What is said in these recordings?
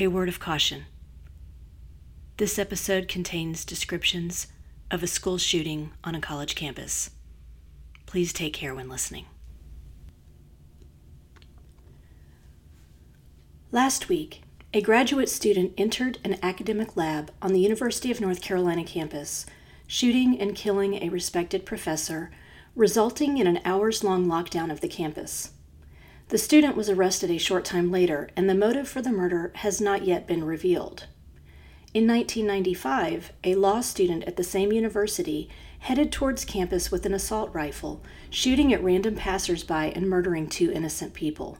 A word of caution. This episode contains descriptions of a school shooting on a college campus. Please take care when listening. Last week, a graduate student entered an academic lab on the University of North Carolina campus, shooting and killing a respected professor, resulting in an hours long lockdown of the campus. The student was arrested a short time later, and the motive for the murder has not yet been revealed. In 1995, a law student at the same university headed towards campus with an assault rifle, shooting at random passersby and murdering two innocent people.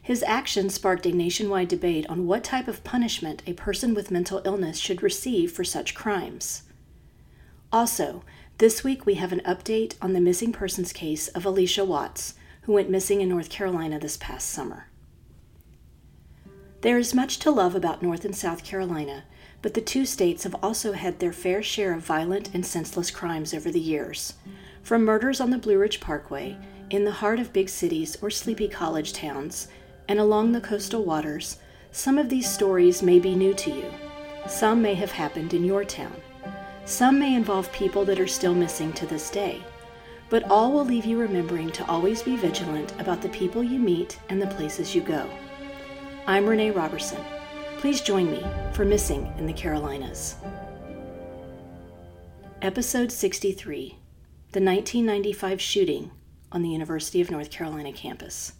His action sparked a nationwide debate on what type of punishment a person with mental illness should receive for such crimes. Also, this week we have an update on the missing persons case of Allisha Watts, who went missing in North Carolina this past summer. There is much to love about North and South Carolina, but the two states have also had their fair share of violent and senseless crimes over the years. From murders on the Blue Ridge Parkway, in the heart of big cities or sleepy college towns, and along the coastal waters, some of these stories may be new to you. Some may have happened in your town. Some may involve people that are still missing to this day but all will leave you remembering to always be vigilant about the people you meet and the places you go. I'm Renee Robertson. Please join me for Missing in the Carolinas. Episode 63 The 1995 Shooting on the University of North Carolina campus.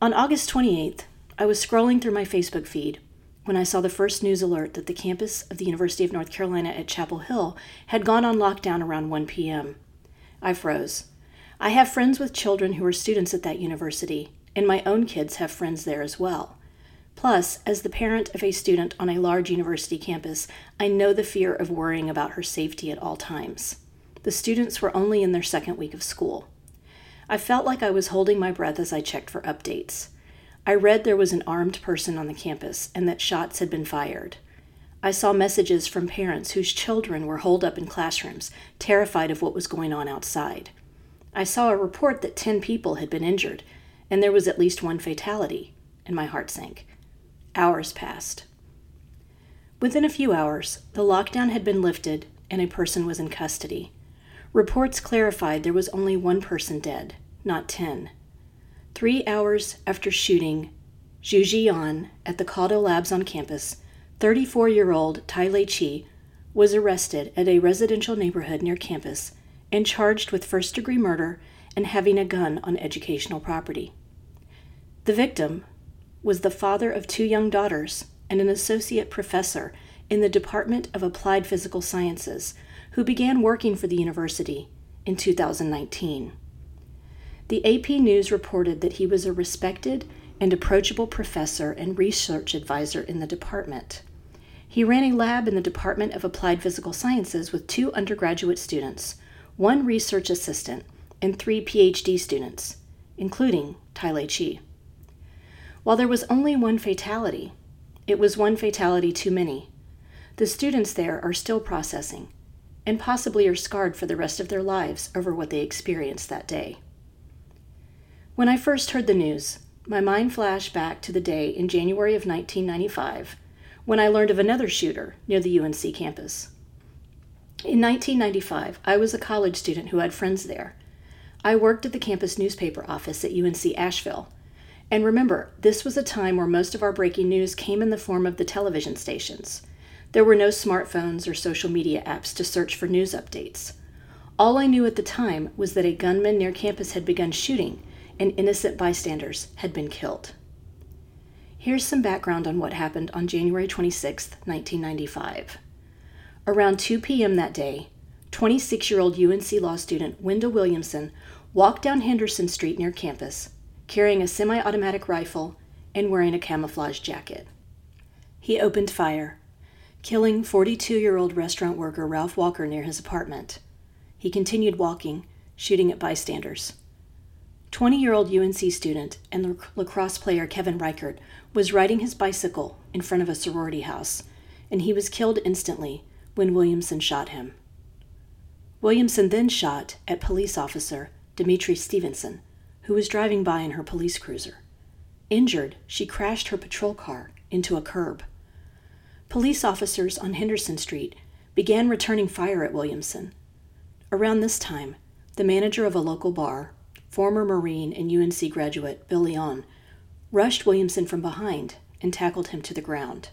On August 28th, I was scrolling through my Facebook feed when I saw the first news alert that the campus of the University of North Carolina at Chapel Hill had gone on lockdown around 1 p.m. I froze. I have friends with children who are students at that university, and my own kids have friends there as well. Plus, as the parent of a student on a large university campus, I know the fear of worrying about her safety at all times. The students were only in their second week of school. I felt like I was holding my breath as I checked for updates. I read there was an armed person on the campus and that shots had been fired. I saw messages from parents whose children were holed up in classrooms, terrified of what was going on outside. I saw a report that 10 people had been injured, and there was at least one fatality, and my heart sank. Hours passed. Within a few hours, the lockdown had been lifted and a person was in custody. Reports clarified there was only one person dead, not 10. Three hours after shooting Zijie Yan at the Caudill Labs on campus, 34 year old Tailei Qi was arrested at a residential neighborhood near campus and charged with first degree murder and having a gun on educational property. The victim was the father of two young daughters and an associate professor in the Department of Applied Physical Sciences who began working for the university in 2019. The AP News reported that he was a respected and approachable professor and research advisor in the department. He ran a lab in the Department of Applied Physical Sciences with two undergraduate students, one research assistant, and three PhD students, including Tailei Qi. While there was only one fatality, it was one fatality too many. The students there are still processing, and possibly are scarred for the rest of their lives over what they experienced that day. When I first heard the news, my mind flashed back to the day in January of 1995 when I learned of another shooter near the UNC campus. In 1995, I was a college student who had friends there. I worked at the campus newspaper office at UNC Asheville. And remember, this was a time where most of our breaking news came in the form of the television stations. There were no smartphones or social media apps to search for news updates. All I knew at the time was that a gunman near campus had begun shooting and innocent bystanders had been killed. Here's some background on what happened on January 26, 1995. Around 2 p.m. that day, 26 year old UNC law student Wendell Williamson walked down Henderson Street near campus, carrying a semi automatic rifle and wearing a camouflage jacket. He opened fire, killing 42 year old restaurant worker Ralph Walker near his apartment. He continued walking, shooting at bystanders. 20 year old UNC student and lacrosse player Kevin Reichardt was riding his bicycle in front of a sorority house, and he was killed instantly when Williamson shot him. Williamson then shot at police officer Dimitri Stevenson, who was driving by in her police cruiser. Injured, she crashed her patrol car into a curb. Police officers on Henderson Street began returning fire at Williamson. Around this time, the manager of a local bar, former Marine and UNC graduate Bill Leon, rushed Williamson from behind and tackled him to the ground.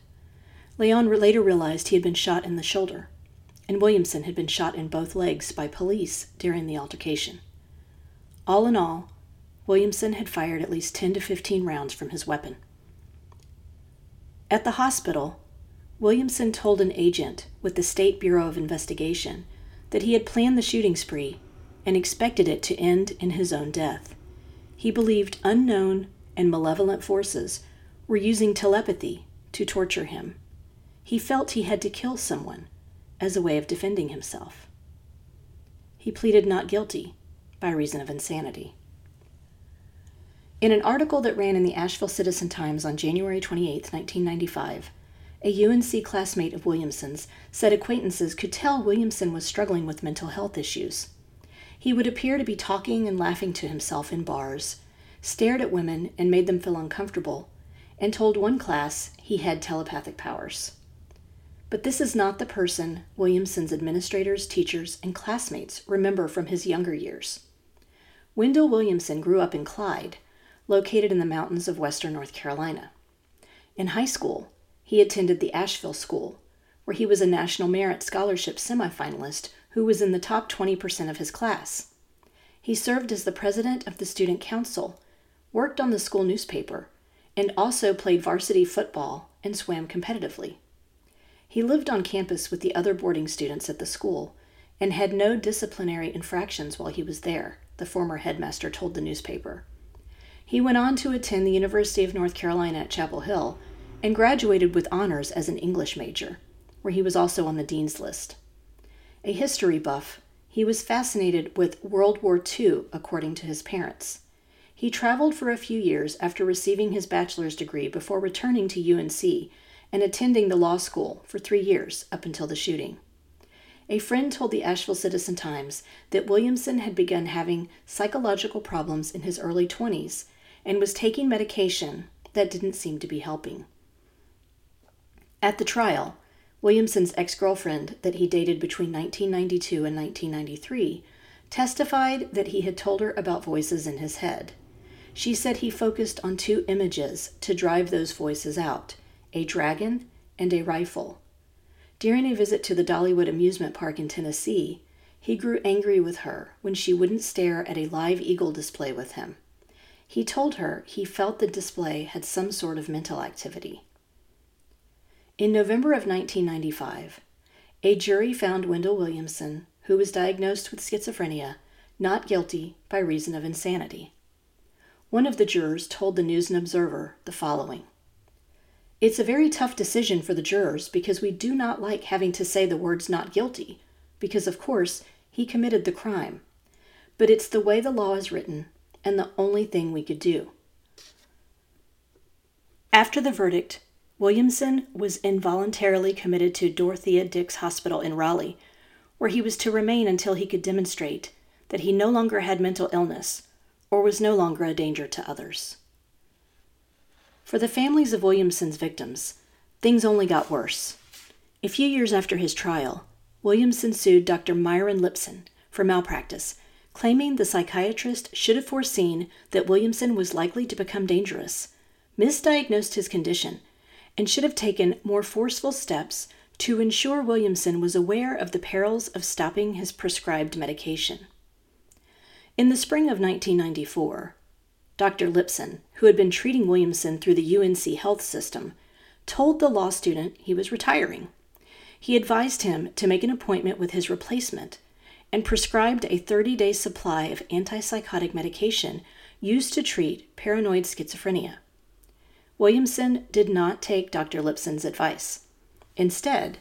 Leon later realized he had been shot in the shoulder, and Williamson had been shot in both legs by police during the altercation. All in all, Williamson had fired at least 10 to 15 rounds from his weapon. At the hospital, Williamson told an agent with the State Bureau of Investigation that he had planned the shooting spree and expected it to end in his own death. He believed unknown and malevolent forces were using telepathy to torture him. He felt he had to kill someone as a way of defending himself. He pleaded not guilty by reason of insanity. In an article that ran in the Asheville Citizen Times on January 28, 1995, a UNC classmate of Williamson's said acquaintances could tell Williamson was struggling with mental health issues. He would appear to be talking and laughing to himself in bars, stared at women and made them feel uncomfortable, and told one class he had telepathic powers. But this is not the person Williamson's administrators, teachers, and classmates remember from his younger years. Wendell Williamson grew up in Clyde, located in the mountains of western North Carolina. In high school, he attended the Asheville School, where he was a National Merit Scholarship semifinalist who was in the top 20% of his class. He served as the president of the student council, worked on the school newspaper, and also played varsity football and swam competitively. He lived on campus with the other boarding students at the school and had no disciplinary infractions while he was there, the former headmaster told the newspaper. He went on to attend the University of North Carolina at Chapel Hill and graduated with honors as an English major, where he was also on the dean's list. A history buff, he was fascinated with World War II, according to his parents. He traveled for a few years after receiving his bachelor's degree before returning to UNC and attending the law school for three years up until the shooting. A friend told the Asheville Citizen Times that Williamson had begun having psychological problems in his early 20s and was taking medication that didn't seem to be helping. At the trial, Williamson's ex girlfriend, that he dated between 1992 and 1993, testified that he had told her about voices in his head. She said he focused on two images to drive those voices out a dragon, and a rifle. During a visit to the Dollywood amusement park in Tennessee, he grew angry with her when she wouldn't stare at a live eagle display with him. He told her he felt the display had some sort of mental activity. In November of 1995, a jury found Wendell Williamson, who was diagnosed with schizophrenia, not guilty by reason of insanity. One of the jurors told the News and Observer the following it's a very tough decision for the jurors because we do not like having to say the words not guilty, because of course he committed the crime. But it's the way the law is written and the only thing we could do. After the verdict, Williamson was involuntarily committed to Dorothea Dix Hospital in Raleigh, where he was to remain until he could demonstrate that he no longer had mental illness or was no longer a danger to others. For the families of Williamson's victims, things only got worse. A few years after his trial, Williamson sued Dr. Myron Liptzin for malpractice, claiming the psychiatrist should have foreseen that Williamson was likely to become dangerous, misdiagnosed his condition, and should have taken more forceful steps to ensure Williamson was aware of the perils of stopping his prescribed medication. In the spring of 1994, Dr. Liptzin, who had been treating Williamson through the UNC health system, told the law student he was retiring. He advised him to make an appointment with his replacement and prescribed a 30 day supply of antipsychotic medication used to treat paranoid schizophrenia. Williamson did not take Dr. Liptzin's advice. Instead,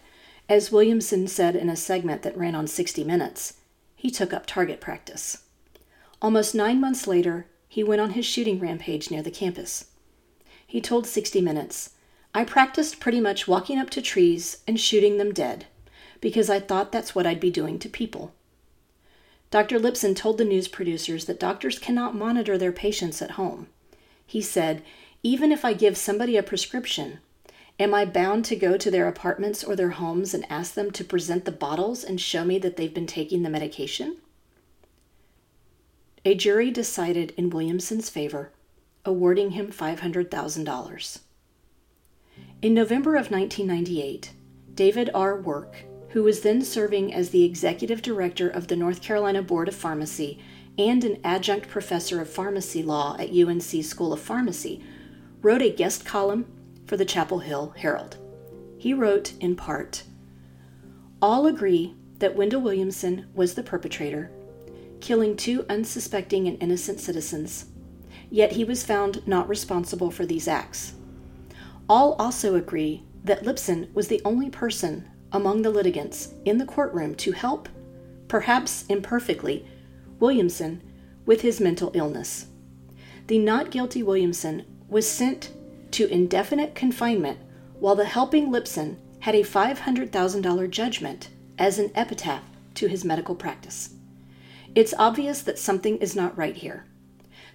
as Williamson said in a segment that ran on 60 Minutes, he took up target practice. Almost nine months later, he went on his shooting rampage near the campus. He told 60 Minutes, I practiced pretty much walking up to trees and shooting them dead, because I thought that's what I'd be doing to people. Dr. Liptzin told the news producers that doctors cannot monitor their patients at home. He said, Even if I give somebody a prescription, Am I bound to go to their apartments or their homes and ask them to present the bottles and show me that they've been taking the medication? A jury decided in Williamson's favor, awarding him $500,000. In November of 1998, David R. Work, who was then serving as the executive director of the North Carolina Board of Pharmacy and an adjunct professor of pharmacy law at UNC School of Pharmacy, wrote a guest column for the Chapel Hill Herald. He wrote, in part, All agree that Wendell Williamson was the perpetrator, killing two unsuspecting and innocent citizens, yet he was found not responsible for these acts. All also agree that Liptzin was the only person among the litigants in the courtroom to help, perhaps imperfectly, Williamson with his mental illness. The not guilty Williamson was sent to indefinite confinement, while the helping Liptzin had a $500,000 judgment as an epitaph to his medical practice. It's obvious that something is not right here.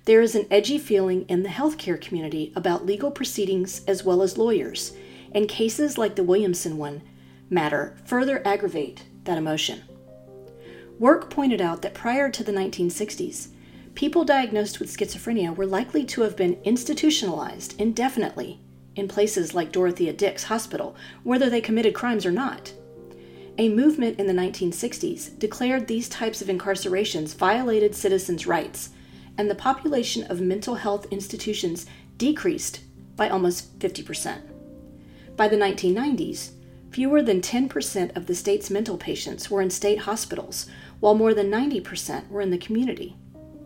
There is an edgy feeling in the healthcare community about legal proceedings as well as lawyers, and cases like the Williamson one matter further aggravate that emotion. Work pointed out that prior to the 1960s, people diagnosed with schizophrenia were likely to have been institutionalized indefinitely in places like Dorothea Dix Hospital, whether they committed crimes or not. A movement in the 1960s declared these types of incarcerations violated citizens' rights, and the population of mental health institutions decreased by almost 50%. By the 1990s, fewer than 10% of the state's mental patients were in state hospitals, while more than 90% were in the community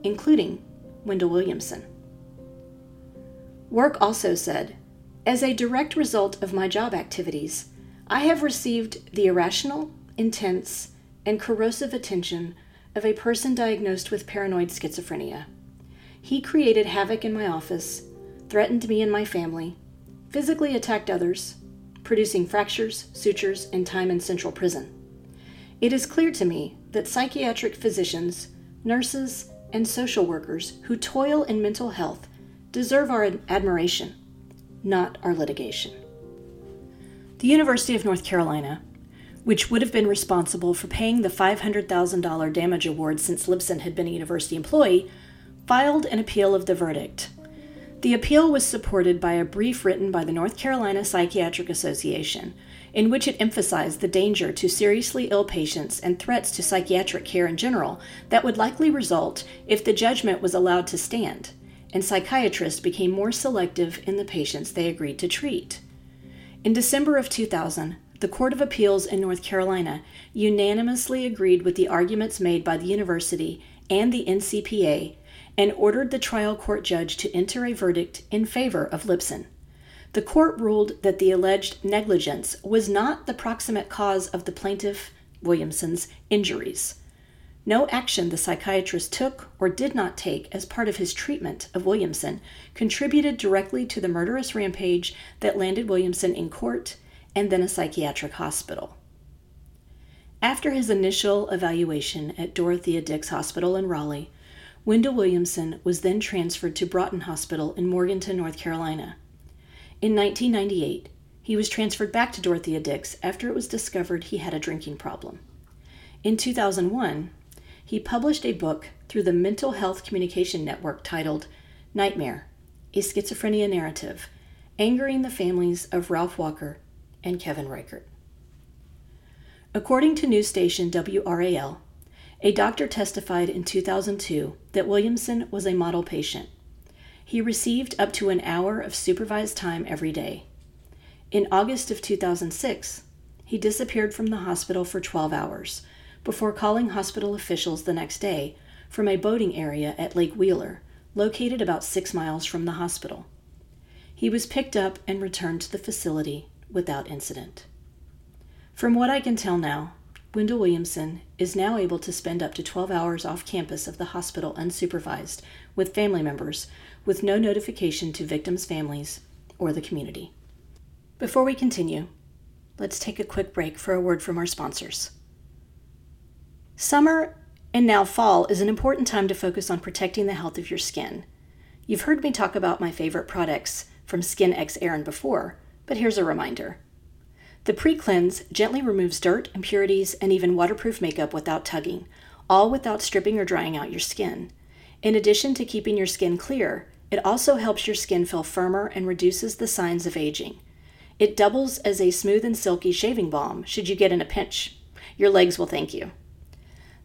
including Wendell Williamson. Work also said, as a direct result of my job activities, I have received the irrational, intense, and corrosive attention of a person diagnosed with paranoid schizophrenia. He created havoc in my office, threatened me and my family, physically attacked others, producing fractures, sutures, and time in central prison. It is clear to me that psychiatric physicians, nurses, and social workers who toil in mental health deserve our admiration, not our litigation. The University of North Carolina, which would have been responsible for paying the $500,000 damage award since Liptzin had been a university employee, filed an appeal of the verdict. The appeal was supported by a brief written by the North Carolina Psychiatric Association, in which it emphasized the danger to seriously ill patients and threats to psychiatric care in general that would likely result if the judgment was allowed to stand, and psychiatrists became more selective in the patients they agreed to treat. In December of 2000, the Court of Appeals in North Carolina unanimously agreed with the arguments made by the university and the NCPA and ordered the trial court judge to enter a verdict in favor of Liptzin the court ruled that the alleged negligence was not the proximate cause of the plaintiff, Williamson's, injuries. No action the psychiatrist took or did not take as part of his treatment of Williamson contributed directly to the murderous rampage that landed Williamson in court and then a psychiatric hospital. After his initial evaluation at Dorothea Dix Hospital in Raleigh, Wendell Williamson was then transferred to Broughton Hospital in Morganton, North Carolina. In 1998, he was transferred back to Dorothea Dix after it was discovered he had a drinking problem. In 2001, he published a book through the Mental Health Communication Network titled Nightmare A Schizophrenia Narrative, angering the families of Ralph Walker and Kevin Reichardt. According to news station WRAL, a doctor testified in 2002 that Williamson was a model patient he received up to an hour of supervised time every day. In August of 2006, he disappeared from the hospital for 12 hours before calling hospital officials the next day from a boating area at Lake Wheeler, located about six miles from the hospital. He was picked up and returned to the facility without incident. From what I can tell now, Wendell Williamson is now able to spend up to 12 hours off campus of the hospital unsupervised with family members with no notification to victims' families or the community. Before we continue, let's take a quick break for a word from our sponsors. Summer and now fall is an important time to focus on protecting the health of your skin. You've heard me talk about my favorite products from SkinxErin before, but here's a reminder. The pre cleanse gently removes dirt, impurities, and even waterproof makeup without tugging, all without stripping or drying out your skin. In addition to keeping your skin clear, it also helps your skin feel firmer and reduces the signs of aging. It doubles as a smooth and silky shaving balm should you get in a pinch. Your legs will thank you.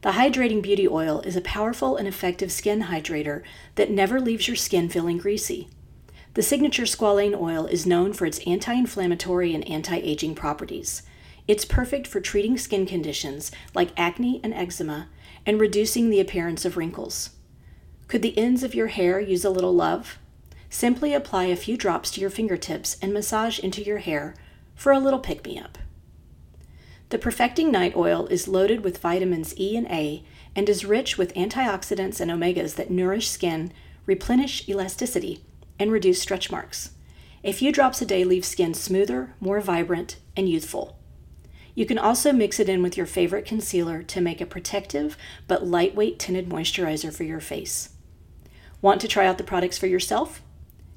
The Hydrating Beauty Oil is a powerful and effective skin hydrator that never leaves your skin feeling greasy. The signature squalane oil is known for its anti inflammatory and anti aging properties. It's perfect for treating skin conditions like acne and eczema and reducing the appearance of wrinkles. Could the ends of your hair use a little love? Simply apply a few drops to your fingertips and massage into your hair for a little pick me up. The Perfecting Night Oil is loaded with vitamins E and A and is rich with antioxidants and omegas that nourish skin, replenish elasticity, and reduce stretch marks. A few drops a day leave skin smoother, more vibrant, and youthful. You can also mix it in with your favorite concealer to make a protective but lightweight tinted moisturizer for your face. Want to try out the products for yourself?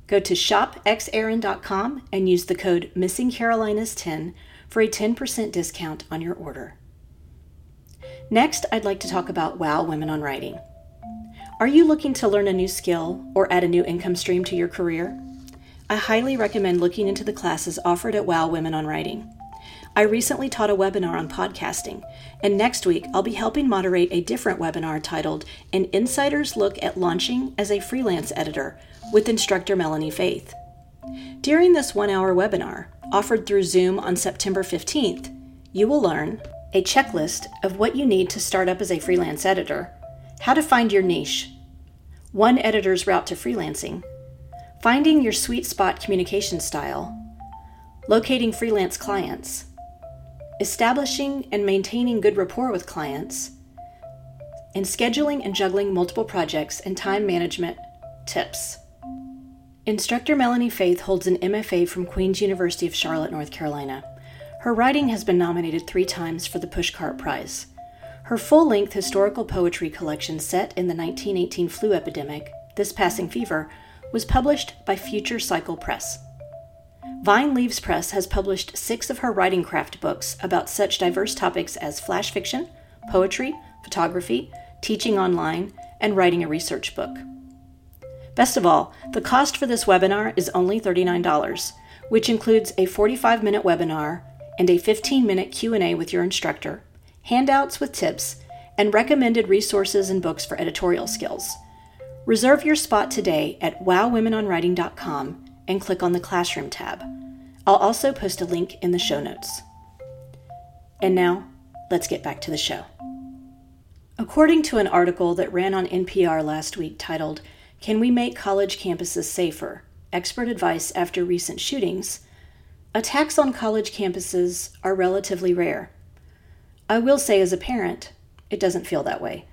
Go to shopxerin.com and use the code MissingCarolinas10 for a 10% discount on your order. Next, I'd like to talk about Wow Women on Writing. Are you looking to learn a new skill or add a new income stream to your career? I highly recommend looking into the classes offered at Wow Women on Writing. I recently taught a webinar on podcasting, and next week I'll be helping moderate a different webinar titled An Insider's Look at Launching as a Freelance Editor with instructor Melanie Faith. During this one hour webinar, offered through Zoom on September 15th, you will learn a checklist of what you need to start up as a freelance editor, how to find your niche, one editor's route to freelancing, finding your sweet spot communication style, locating freelance clients, establishing and maintaining good rapport with clients, and scheduling and juggling multiple projects and time management tips. Instructor Melanie Faith holds an MFA from Queen's University of Charlotte, North Carolina. Her writing has been nominated three times for the Pushcart Prize. Her full length historical poetry collection set in the 1918 flu epidemic, This Passing Fever, was published by Future Cycle Press. Vine Leaves Press has published six of her writing craft books about such diverse topics as flash fiction, poetry, photography, teaching online, and writing a research book. Best of all, the cost for this webinar is only $39, which includes a 45-minute webinar and a 15-minute Q&A with your instructor, handouts with tips, and recommended resources and books for editorial skills. Reserve your spot today at wowwomenonwriting.com and click on the Classroom tab. I'll also post a link in the show notes. And now, let's get back to the show. According to an article that ran on NPR last week titled, Can We Make College Campuses Safer? Expert Advice After Recent Shootings, attacks on college campuses are relatively rare. I will say, as a parent, it doesn't feel that way.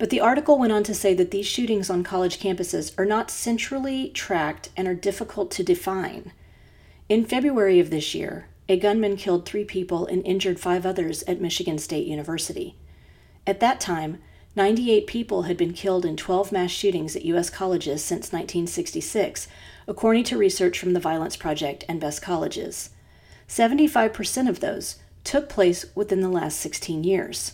But the article went on to say that these shootings on college campuses are not centrally tracked and are difficult to define. In February of this year, a gunman killed three people and injured five others at Michigan State University. At that time, 98 people had been killed in 12 mass shootings at U.S. colleges since 1966, according to research from the Violence Project and Best Colleges. 75% of those took place within the last 16 years.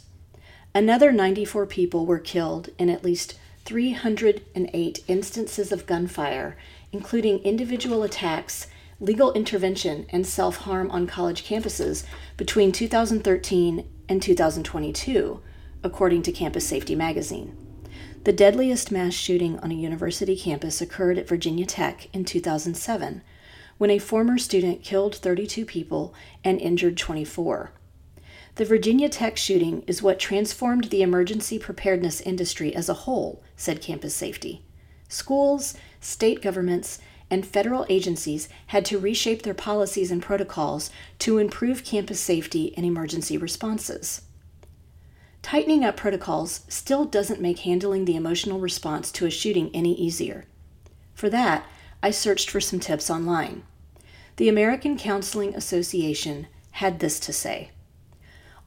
Another 94 people were killed in at least 308 instances of gunfire, including individual attacks, legal intervention, and self harm on college campuses between 2013 and 2022, according to Campus Safety magazine. The deadliest mass shooting on a university campus occurred at Virginia Tech in 2007, when a former student killed 32 people and injured 24. The Virginia Tech shooting is what transformed the emergency preparedness industry as a whole, said Campus Safety. Schools, state governments, and federal agencies had to reshape their policies and protocols to improve campus safety and emergency responses. Tightening up protocols still doesn't make handling the emotional response to a shooting any easier. For that, I searched for some tips online. The American Counseling Association had this to say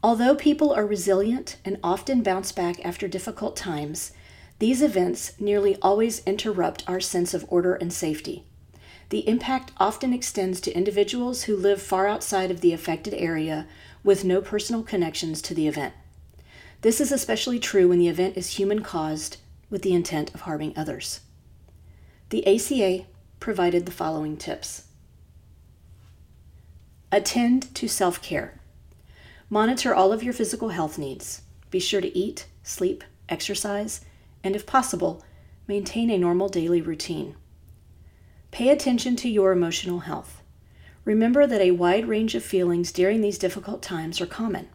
Although people are resilient and often bounce back after difficult times, these events nearly always interrupt our sense of order and safety. the impact often extends to individuals who live far outside of the affected area with no personal connections to the event. This is especially true when the event is human caused with the intent of harming others. The ACA provided the following tips Attend to self care. Monitor all of your physical health needs. Be sure to eat, sleep, exercise, and if possible, maintain a normal daily routine. Pay attention to your emotional health. Remember that a wide range of feelings during these difficult times are common.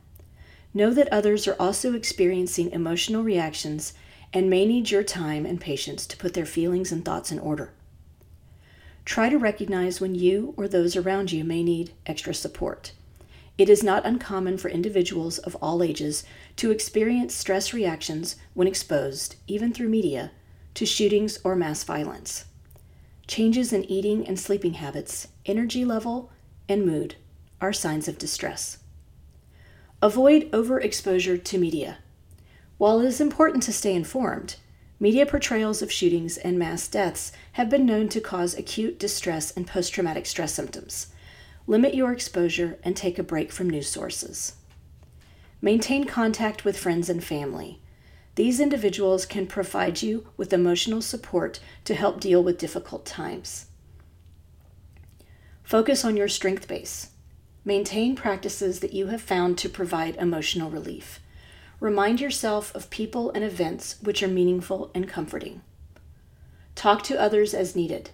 Know that others are also experiencing emotional reactions and may need your time and patience to put their feelings and thoughts in order. Try to recognize when you or those around you may need extra support. It is not uncommon for individuals of all ages to experience stress reactions when exposed, even through media, to shootings or mass violence. Changes in eating and sleeping habits, energy level, and mood are signs of distress. Avoid overexposure to media. While it is important to stay informed, media portrayals of shootings and mass deaths have been known to cause acute distress and post traumatic stress symptoms. Limit your exposure and take a break from news sources. Maintain contact with friends and family. These individuals can provide you with emotional support to help deal with difficult times. Focus on your strength base. Maintain practices that you have found to provide emotional relief. Remind yourself of people and events which are meaningful and comforting. Talk to others as needed.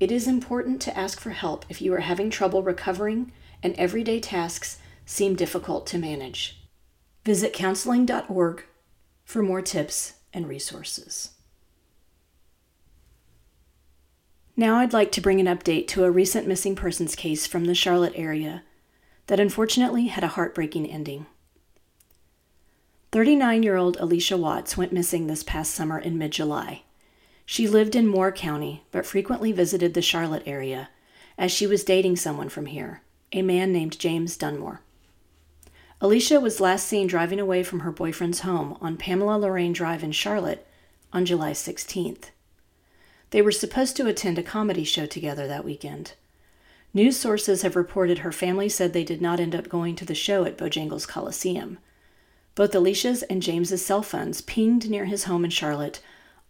It is important to ask for help if you are having trouble recovering and everyday tasks seem difficult to manage. Visit counseling.org for more tips and resources. Now, I'd like to bring an update to a recent missing persons case from the Charlotte area that unfortunately had a heartbreaking ending. 39 year old Allisha Watts went missing this past summer in mid July. She lived in Moore County, but frequently visited the Charlotte area, as she was dating someone from here, a man named James Dunmore. Allisha was last seen driving away from her boyfriend's home on Pamela Lorraine Drive in Charlotte on July 16th. They were supposed to attend a comedy show together that weekend. News sources have reported her family said they did not end up going to the show at Bojangles Coliseum. Both Allisha's and James's cell phones pinged near his home in Charlotte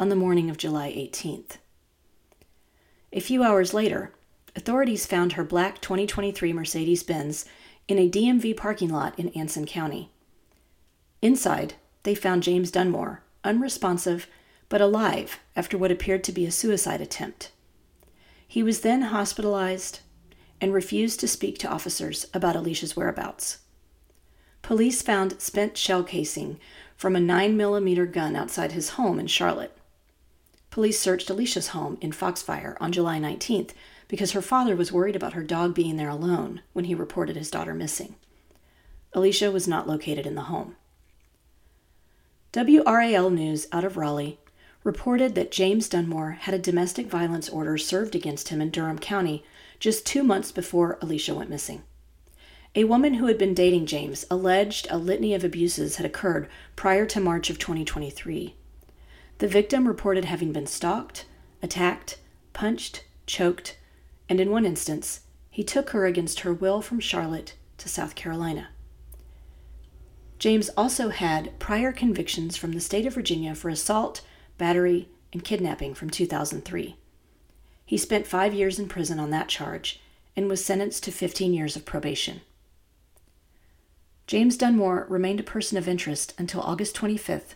on the morning of July 18th. A few hours later, authorities found her black 2023 Mercedes Benz in a DMV parking lot in Anson County. Inside, they found James Dunmore, unresponsive but alive after what appeared to be a suicide attempt. He was then hospitalized and refused to speak to officers about Allisha's whereabouts. Police found spent shell casing from a 9mm gun outside his home in Charlotte. Police searched Allisha's home in Foxfire on July 19th because her father was worried about her dog being there alone when he reported his daughter missing. Allisha was not located in the home. WRAL News out of Raleigh reported that James Dunmore had a domestic violence order served against him in Durham County just two months before Allisha went missing. A woman who had been dating James alleged a litany of abuses had occurred prior to March of 2023. The victim reported having been stalked, attacked, punched, choked, and in one instance, he took her against her will from Charlotte to South Carolina. James also had prior convictions from the state of Virginia for assault, battery, and kidnapping from 2003. He spent five years in prison on that charge and was sentenced to 15 years of probation. James Dunmore remained a person of interest until August 25th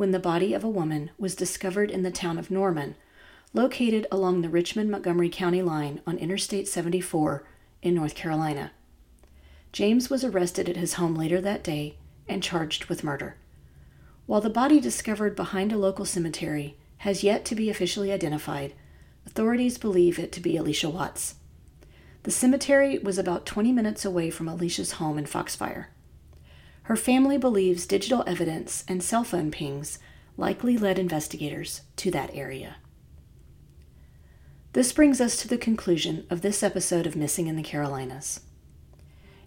when the body of a woman was discovered in the town of Norman, located along the Richmond Montgomery County line on Interstate 74 in North Carolina. James was arrested at his home later that day and charged with murder. While the body discovered behind a local cemetery has yet to be officially identified, authorities believe it to be Allisha Watts. The cemetery was about 20 minutes away from Allisha's home in Foxfire. Her family believes digital evidence and cell phone pings likely led investigators to that area. This brings us to the conclusion of this episode of Missing in the Carolinas.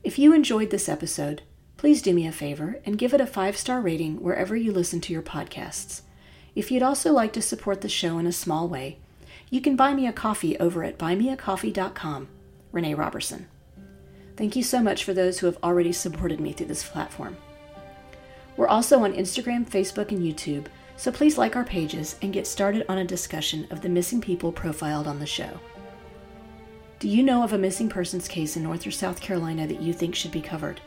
If you enjoyed this episode, please do me a favor and give it a five star rating wherever you listen to your podcasts. If you'd also like to support the show in a small way, you can buy me a coffee over at buymeacoffee.com, Renee Robertson. Thank you so much for those who have already supported me through this platform. We're also on Instagram, Facebook, and YouTube, so please like our pages and get started on a discussion of the missing people profiled on the show. Do you know of a missing persons case in North or South Carolina that you think should be covered?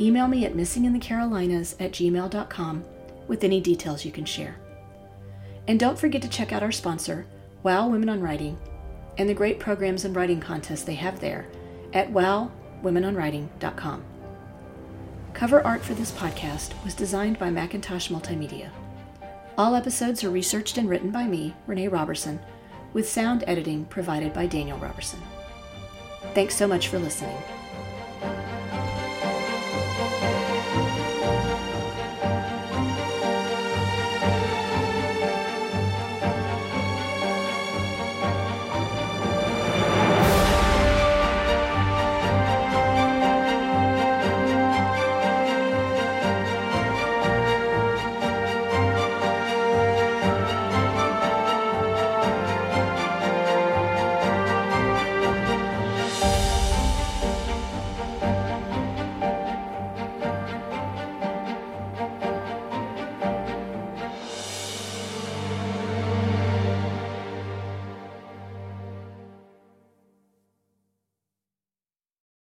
Email me at missinginthecarolinas at gmail.com with any details you can share. And don't forget to check out our sponsor, Wow Women on Writing, and the great programs and writing contests they have there at wowwomenonwriting.com. Cover art for this podcast was designed by Macintosh Multimedia. All episodes are researched and written by me, Renee Robertson, with sound editing provided by Daniel Robertson. Thanks so much for listening.